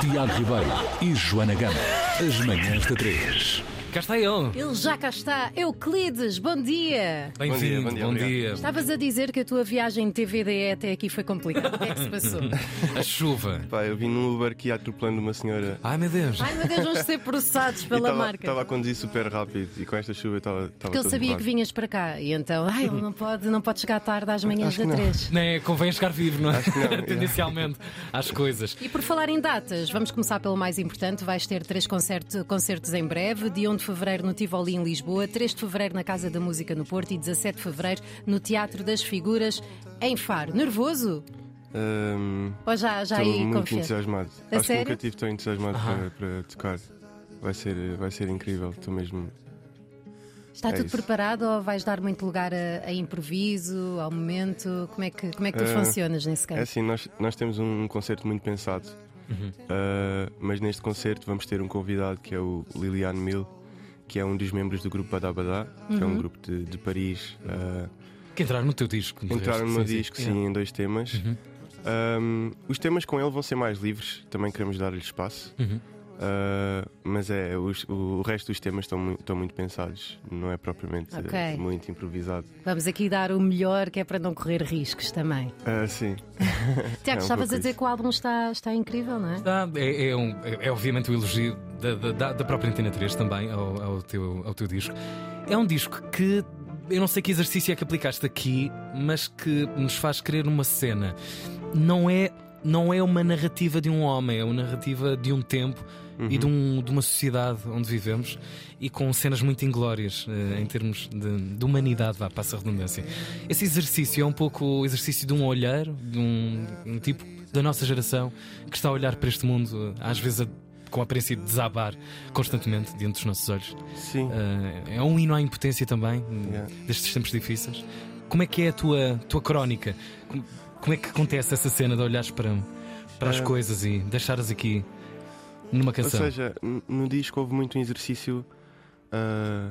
Tiago Ribeiro e Joana Gama. As manhãs da 3. Cá está ele. Ele já cá está. Euclides, bom dia. Bem-vindo, bom dia, bom obrigado. dia. Estavas a dizer que a tua viagem de TVDE até aqui foi complicada. O que é que se passou? A chuva. Pá, eu vim num Uber que ia atropelando uma senhora. Ai meu Deus. Ai meu Deus, vamos ser processados pela marca. Estava a conduzir super rápido e com esta chuva estava. Porque ele sabia que vinhas para cá e então, ai, ele não pode, não pode chegar tarde às manhãs da não. três. Nem é, convém chegar vivo, não é? Acho que não, Tendencialmente às coisas. E por falar em datas, vamos começar pelo mais importante. Vais ter três concerto- concertos em breve: dia 1 de fevereiro no Tivoli em Lisboa, 3 de fevereiro na Casa da Música no Porto e 17 de fevereiro no Teatro das Figuras em Faro. Nervoso? Ou já, já Estou aí muito confiante? entusiasmado. A Acho sério? que nunca estive tão entusiasmado para, para tocar. Vai ser, vai ser incrível. Estou mesmo. Está É tudo isso. preparado ou vais dar muito lugar a, a improviso, ao momento? Como é que, como é que tu Eh, funcionas nesse É caso? assim, nós, nós temos um concerto muito pensado. Uhum. Uh, mas neste concerto vamos ter um convidado que é o Liliane Mill, que é um dos membros do grupo Badabadá, que é Uhum. um grupo de, de Paris. uh, Que entraram no teu disco. Entraram no meu disco, sim, em dois temas. Uhum. Um, os temas com ele vão ser mais livres, também queremos dar-lhe espaço. Uhum. Uh, mas é, os- o, o resto dos temas estão muito, estão muito pensados, não é propriamente Ok. eh, muito improvisado. Vamos aqui dar o melhor que é para não correr riscos também. Ah, sim, Tiago, um estavas a dizer que o álbum está, está incrível, não é? Está, é, é um- é- é obviamente o elogio da, da- da- própria Antena 3 também ao, ao teu, ao teu disco. É um disco que eu não sei que exercício é que aplicaste aqui, mas que nos faz querer uma cena. Não é, não é uma narrativa de um homem, é uma narrativa de um tempo e de, um- de uma sociedade onde vivemos e com cenas muito inglórias eh, em termos de, de humanidade, vá, passa a redundância. Esse exercício é um pouco o exercício de um olhar, de um, um tipo da nossa geração que está a olhar para este mundo, eh, às vezes a- com a aparência de desabar constantemente diante dos nossos olhos. sim. Eh, é um hino à impotência também, Yeah. destes tempos difíceis. Como é que é a tua, tua crónica? Como, como é que acontece essa cena de olhares para, para as Eh, coisas e deixares aqui numa Ou canção? seja, n- no disco houve muito um exercício ah,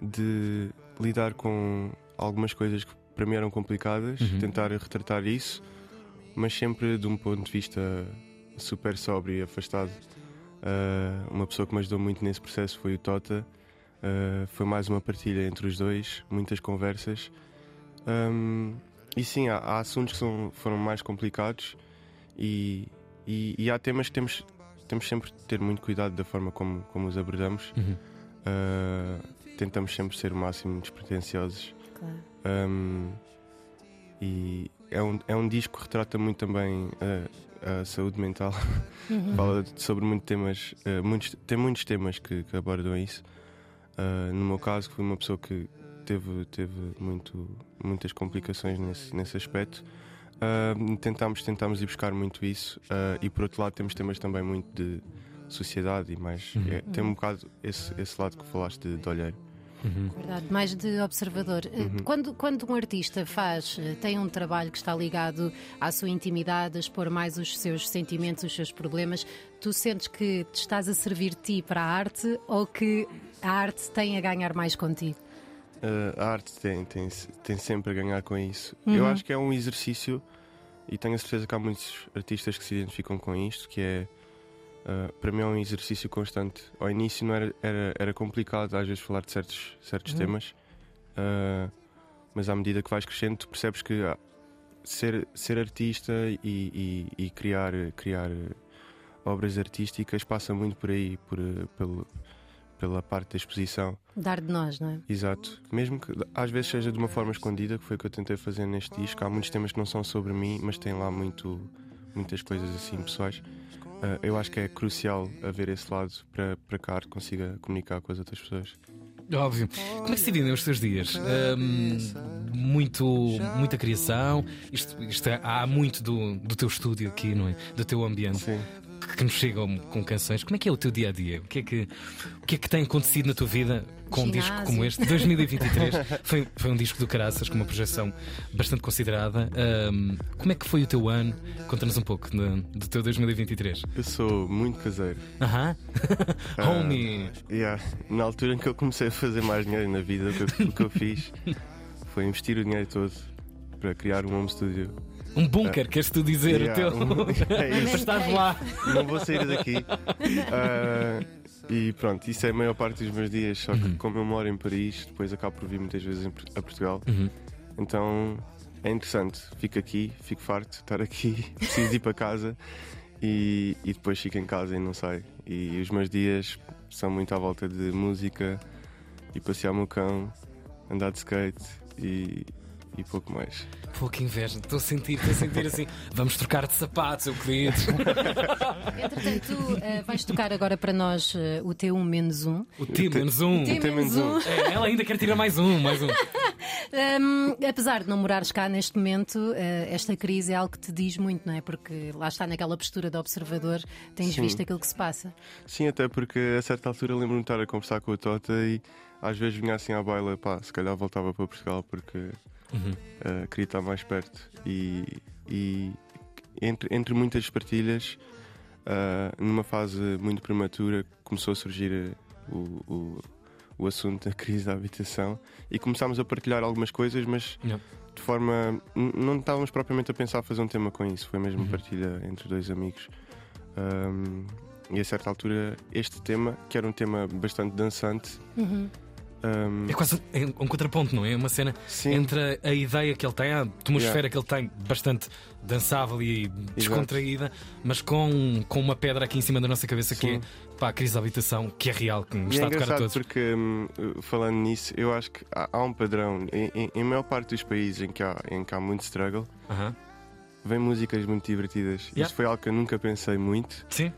de lidar com algumas coisas que para mim eram complicadas, Uhum. tentar retratar isso, mas sempre de um ponto de vista super sóbrio e afastado. Ah, uma pessoa que me ajudou muito nesse processo foi o Tota. Ah, foi mais uma partilha entre os dois, muitas conversas. Ahm, e sim, há, há assuntos que são- foram mais complicados e, e- e há temas que temos, temos sempre de ter muito cuidado da forma como, como os abordamos. Uhum. Ah, tentamos sempre ser o máximo despretensiosos. Claro. Um, e é um, é um disco que retrata muito também a, a saúde mental. Uhum. Fala sobre muitos temas, eh, muitos, tem muitos temas que, que abordam isso. Ah, no meu caso, fui uma pessoa que teve, teve muito, muitas complicações nesse, nesse aspecto. Ah, tentámos, tentámos ir buscar muito isso. e por outro lado, temos temas também muito de sociedade e mais. Uhum. é- tem um bocado esse, esse lado que falaste de, de olheiro. Uhum. Verdade, mais de observador. Eh, Uhum. Quando, quando um artista faz, eh, tem um trabalho que está ligado à sua intimidade, a expor mais os seus sentimentos, os seus problemas, tu sentes que te estás a servir ti para a arte ou que a arte tem a ganhar mais contigo? Uh, a arte tem, tem, tem sempre a ganhar com isso. Uhum. Eu acho que é um exercício e tenho a certeza que há muitos artistas que se identificam com isto, que é uh, para mim é um exercício constante. Ao início não era, era, era complicado às vezes falar de certos, certos Uhum. temas, uh, mas à medida que vais crescendo tu percebes que ah, ser, ser artista e, e- e criar, criar obras artísticas passa muito por aí, por, uh, pelo, pela parte da exposição. Dar de nós, não é? Exato. Mesmo que às vezes seja de uma forma escondida, que foi o que eu tentei fazer neste disco. Há muitos temas que não são sobre mim, mas tem lá muito, muitas coisas assim pessoais. Ah, eu acho que é crucial haver esse lado para, para que a arte consiga comunicar com as outras pessoas. Óbvio. Como é que se dividem os teus dias? Ahm, muito, muita criação. Isto, isto é- há muito do, do teu estúdio aqui, não é? Do teu ambiente Sim. Que, nos chegam com canções. Como é que é o teu dia a dia? O que é que, o que, é que tem acontecido na tua vida com um disco Ginásio. como este? 2023 foi, foi um disco do Caraças com uma projeção bastante considerada. Ahm, como é que foi o teu ano? Conta-nos um pouco do, do teu 2023. Eu sou muito caseiro. Aham. Ah, Homie. Yeah. Na altura em que eu comecei a fazer mais dinheiro na vida, o que eu, o que eu fiz foi investir o dinheiro todo para criar um home studio Um bunker, queres tu dizer Yeah, o teu. um- é isso. Estás lá. não vou sair daqui. Ah, e pronto, isso é a maior parte dos meus dias. Só que, como eu moro em Paris, depois acabo por vir muitas vezes a Portugal. Uhum. Então é interessante. Fico aqui, fico farto de estar aqui, preciso de ir para casa e, e depois fico em casa e não saio. E os meus dias são muito à volta de música e passear o meu cão, andar de skate e, e pouco mais. Pô, que inveja. Estou a sentir, estou a sentir assim. Vamos trocar de sapatos, Euclides. Entretanto, tu eh, vais tocar agora para nós eh, o T1 menos 1. O T menos um. T Tem menos um. É, ela ainda quer tirar mais um, mais um. Hum, apesar de não morares cá neste momento, eh, esta crise é algo que te diz muito, não é? Porque lá está naquela postura de observador, tens Sim. visto aquilo que se passa. Sim, até porque a certa altura lembro-me de estar a conversar com a Tota e às vezes vinha assim à baila, pá, se calhar voltava para Portugal porque ah, queria estar mais perto. E, e entre, entre muitas partilhas, ah, numa fase muito prematura, começou a surgir eh, o, o, o assunto da crise da habitação e começámos a partilhar algumas coisas, mas Yeah. de forma. Não estávamos propriamente a pensar fazer um tema com isso, foi mesmo partilha entre dois amigos. Ahm, e a certa altura, este tema, que era um tema bastante dançante, Uhum. É quase um, um contraponto, não é? Uma cena Sim. entre a ideia que ele tem, a atmosfera que ele tem, bastante dançável e descontraída, mas com, com uma pedra aqui em cima da nossa cabeça que Sim. é pá, a crise da habitação, que é real, que nos E está é a tocar a todos. porque, hum, falando nisso, eu acho que há, há um padrão. Em, em, em maior parte dos países em que há, em que há muito struggle, Aham. vem músicas muito divertidas. Yeah. Isto foi algo que eu nunca pensei muito, Sim,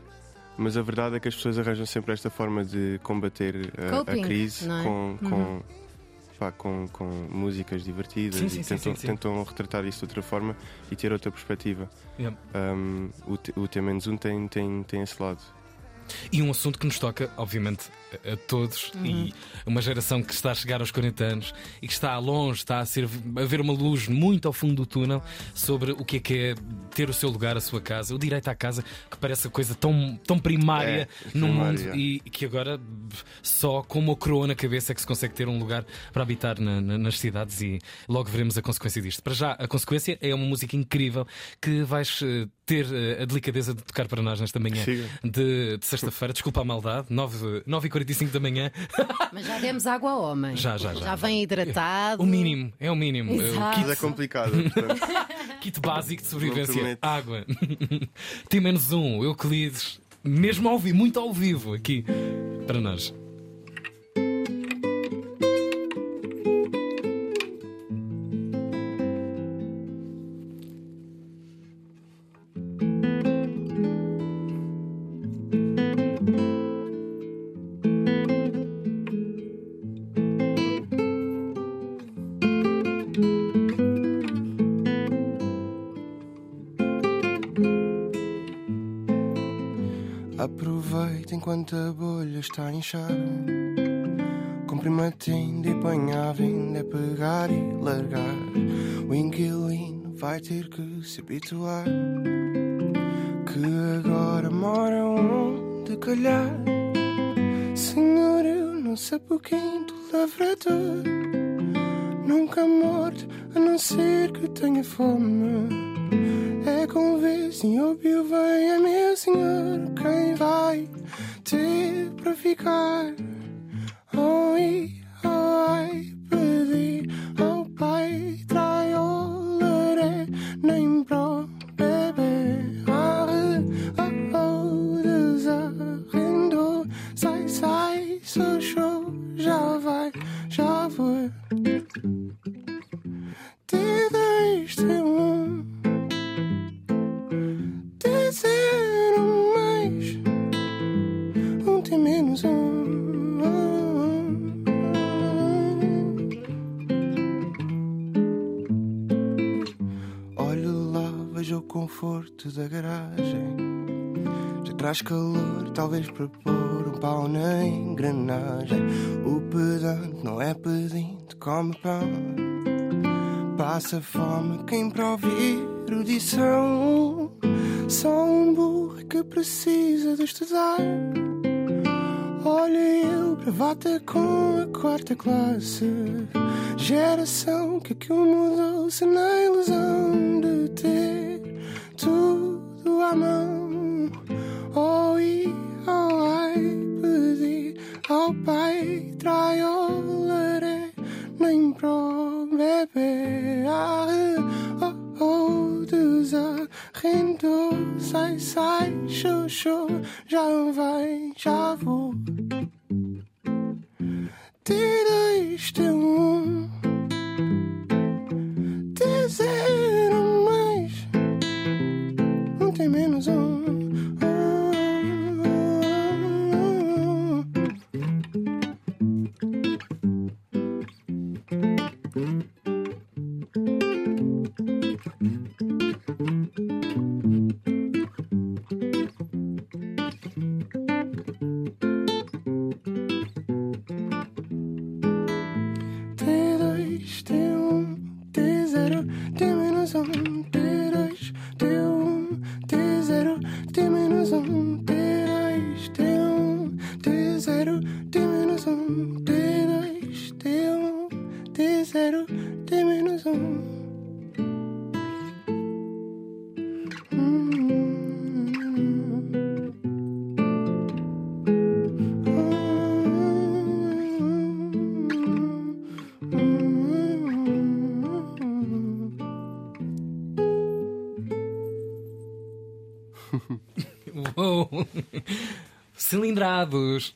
mas a verdade é que as pessoas arranjam sempre esta forma de combater a, Coping, a crise é? com, com, Uhum. pá, com, com músicas divertidas Sim, e sim, sim, tentam, sim, sim. tentam retratar isso de outra forma e ter outra perspectiva. Yeah. O, T- o T-1 tem, tem, tem esse lado. E um assunto que nos toca, obviamente, a, todos e uma geração que está a chegar aos 40 anos e que está longe, está a, ser, a ver uma luz muito ao fundo do túnel sobre o que é que é ter o seu lugar, a sua casa, o direito à casa, que parece a coisa tão, tão primária É, no primária, mundo e que agora só com uma coroa na cabeça é que se consegue ter um lugar para habitar na- na- nas cidades e logo veremos a consequência disto. Para já, a consequência é uma música incrível que vais eh, ter eh, a delicadeza de tocar para nós nesta manhã Siga. de, de sexta-feira. Desculpa a maldade, 9, 9h45 da manhã. Mas já demos água ao homem. Já, já, já. Já vem hidratado. O mínimo, é o mínimo. Exato. O Mas é complicado. portanto, kit, kit básico de sobrevivência: água. Tem menos um, Euclides, mesmo ao vivo, muito ao vivo aqui para nós. Está a inchar. Compre uma tenda e é pegar e largar. O inquilino vai ter que se habituar. Que agora mora onde calhar. Senhor, eu não sei quem tu lavrador. Nunca morto, a não ser que tenha fome. É com vez e ouviu bem, é meu senhor quem vai ter para ficar. O conforto da garagem. Já traz calor, talvez para pôr um pau na engrenagem. O pedante não é pedinte, come pão. Passa fome quem para ouvir erudição. Só um burro que precisa de estudar. Olha eu, bravata com a quarta classe. Geração que aquilo mudou-se na ilusão de ter mão. E oh, pedi ao pai, traiolaré, nem pro bebê. Ah, oh, oh, desarrendou, sai, sai, xoxô, já vai, já vou. Te T know. Oh. Cilindrados!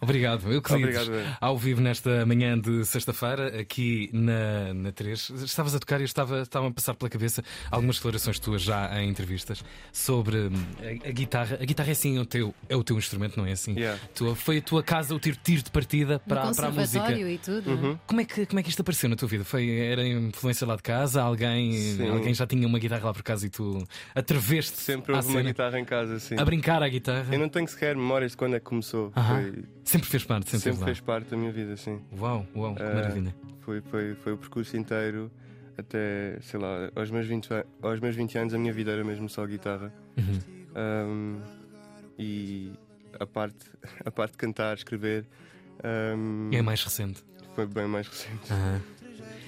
Obrigado, eu que Obrigado. Ao vivo nesta manhã de sexta-feira, aqui na, na 3. Estavas a tocar e eu estava, estava a passar pela cabeça algumas declarações tuas já em entrevistas sobre hum, a, a guitarra. A guitarra é assim o teu, é o teu instrumento, não é assim? Yeah. Tua, foi a tua casa o tiro, tiro de partida para, para a música. conservatório e tudo. Como é, que, como é que isto apareceu na tua vida? Foi, era influência lá de casa? Alguém, Sim. alguém já tinha uma guitarra lá por casa e tu atreveste Sempre houve uma cena guitarra em casa, sim. a brincar à guitarra? Eu não tenho sequer memórias de quando é que começou. Foi- Sempre fez parte, sempre, sempre fez parte da minha vida, sim. Uau, uau, que Ah, maravilha. Foi, foi, foi o percurso inteiro até, sei lá, aos meus, 20, a- aos meus 20 anos a minha vida era mesmo só guitarra. Uhum. Um, e a parte, a parte de cantar, escrever, um, é mais recente. foi bem mais recente.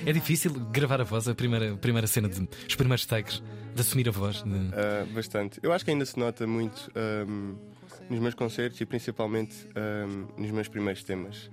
É difícil gravar a voz, a primeira, primeira cena, de, os primeiros takes, de assumir a voz. de- Uh, bastante. Eu acho que ainda se nota muito um, nos meus concertos e principalmente um, nos meus primeiros temas.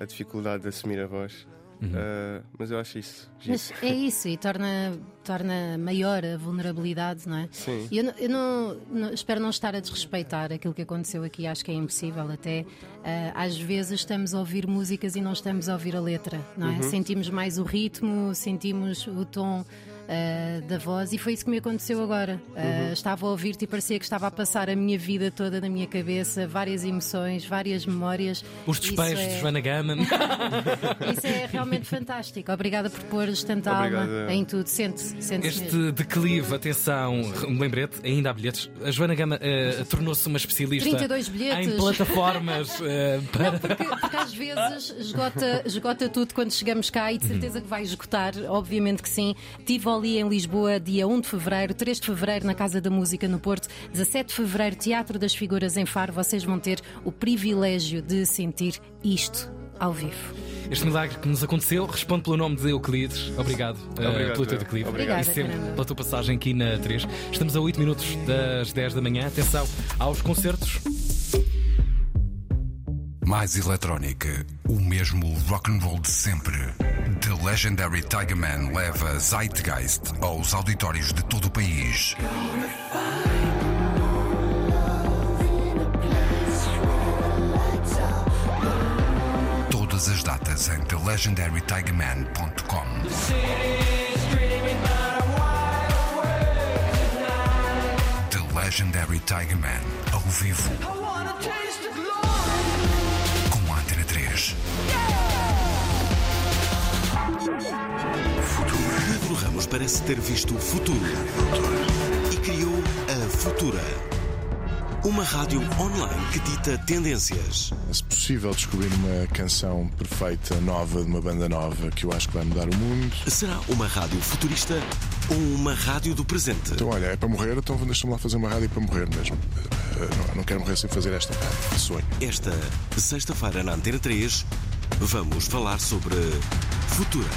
A dificuldade de assumir a voz. Uhum. Uh, mas eu acho isso. Mas é isso, e torna, torna maior a vulnerabilidade, não é? Sim. E Eu, não- eu não, não- espero não estar a desrespeitar aquilo que aconteceu aqui, acho que é impossível até. Ah, às vezes estamos a ouvir músicas e não estamos a ouvir a letra, não é? Sentimos mais o ritmo, sentimos o tom. Ah, da voz e foi isso que me aconteceu agora. Ah, Estava a ouvir-te e parecia que estava a passar a minha vida toda na minha cabeça, várias emoções, várias memórias. Os despejos é- de Joana Gama. Isso é realmente fantástico. Obrigada por pôres tanta alma Obrigado. em tudo. Sente-se, mesmo. Este declive, atenção, um lembrete, ainda há bilhetes. A Joana Gama eh, tornou-se uma especialista 32 bilhetes. em plataformas para. Porque, porque às vezes esgota, esgota tudo quando chegamos cá e de certeza que vai esgotar, obviamente que sim. Tivoli em Lisboa, dia 1 de fevereiro, 3 de fevereiro na Casa da Música no Porto, 17 de fevereiro, Teatro das Figuras em Faro. Vocês vão ter o privilégio de sentir isto ao vivo. Este milagre que nos aconteceu responde pelo nome de Euclides. Obrigado, eh, Obrigado, pelo teu eu. declive. Obrigado. E sempre Obrigada, pela tua passagem aqui na 3. Estamos a 8 minutos das 10 da manhã. Atenção aos concertos. Mais eletrónica, o mesmo rock and roll de sempre. The Legendary Tiger Man leva Zeitgeist aos auditórios de todo o país. Todas as datas em thelegendarytigerman.com. The Legendary Tiger Man, ao vivo. Parece ter visto o futuro e criou a Futura. Uma rádio online que dita tendências. Se possível, descobrir uma canção perfeita, nova, de uma banda nova, que eu acho que vai mudar o mundo. Será uma rádio futurista ou uma rádio do presente? Então, olha, é para morrer, então deixa-me lá fazer uma rádio para morrer mesmo. Eh, Não, não quero morrer sem fazer esta rádio. Sonho. Esta sexta-feira na Antena 3 vamos falar sobre Futura.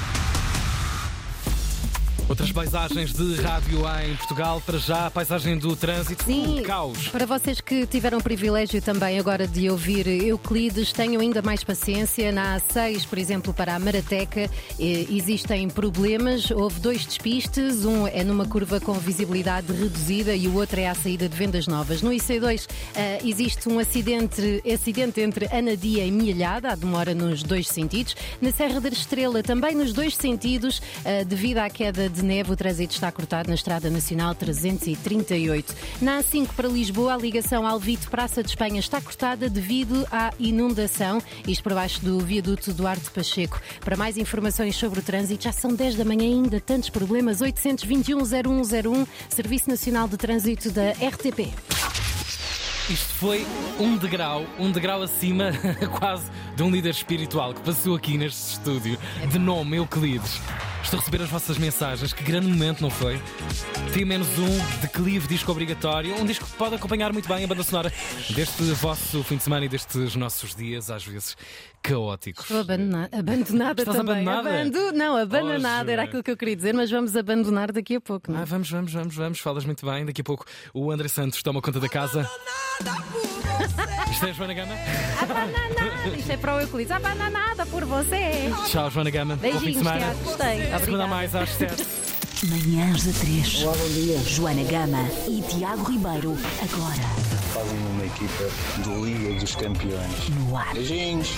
Outras paisagens de rádio em Portugal, para já a paisagem do trânsito, Sim, um caos. para vocês que tiveram o privilégio também agora de ouvir Euclides, tenham ainda mais paciência. Na A6, por exemplo, para a Marateca, eh, existem problemas. Houve dois despistes, um é numa curva com visibilidade reduzida e o outro é à saída de Vendas Novas. No IC2 eh, existe um acidente, acidente entre Anadia e Milhada, há demora nos dois sentidos. Na Serra da Estrela, também nos dois sentidos, eh, devido à queda de neve, o trânsito está cortado na Estrada Nacional 338. Na A5 para Lisboa, a ligação Alvito Praça de Espanha está cortada devido à inundação, isto por baixo do viaduto Duarte Pacheco. Para mais informações sobre o trânsito, já são 10 da manhã ainda, tantos problemas. 821-0101, Serviço Nacional de Trânsito da RTP. Isto foi um degrau, um degrau acima quase de um líder espiritual que passou aqui neste estúdio, de nome Euclides. Estou a receber as vossas mensagens, que grande momento, não foi? T menos um, declive, disco obrigatório, um disco que pode acompanhar muito bem a banda sonora deste vosso fim de semana e destes nossos dias, às vezes caóticos. Estou abandona- abandonada Estás também. abandonada? Abando- Não, abandonada Oh, era aquilo que eu queria dizer, mas vamos abandonar daqui a pouco, não é? Ah, vamos, vamos, vamos, vamos, falas muito bem. Daqui a pouco o André Santos toma conta da casa. Isto é a Joana Gama. Abananada, isto é para o Euclides. Abananada por você. Tchau, Joana Gama. Bom fim de Beijinhos, semana. Tiago. Gostei. Segunda a mais às 7. Manhãs de 3. Olá, bom dia. Joana Gama e Tiago Ribeiro, agora fazem uma equipa de Liga dos Campeões. no ar. Beijinhos!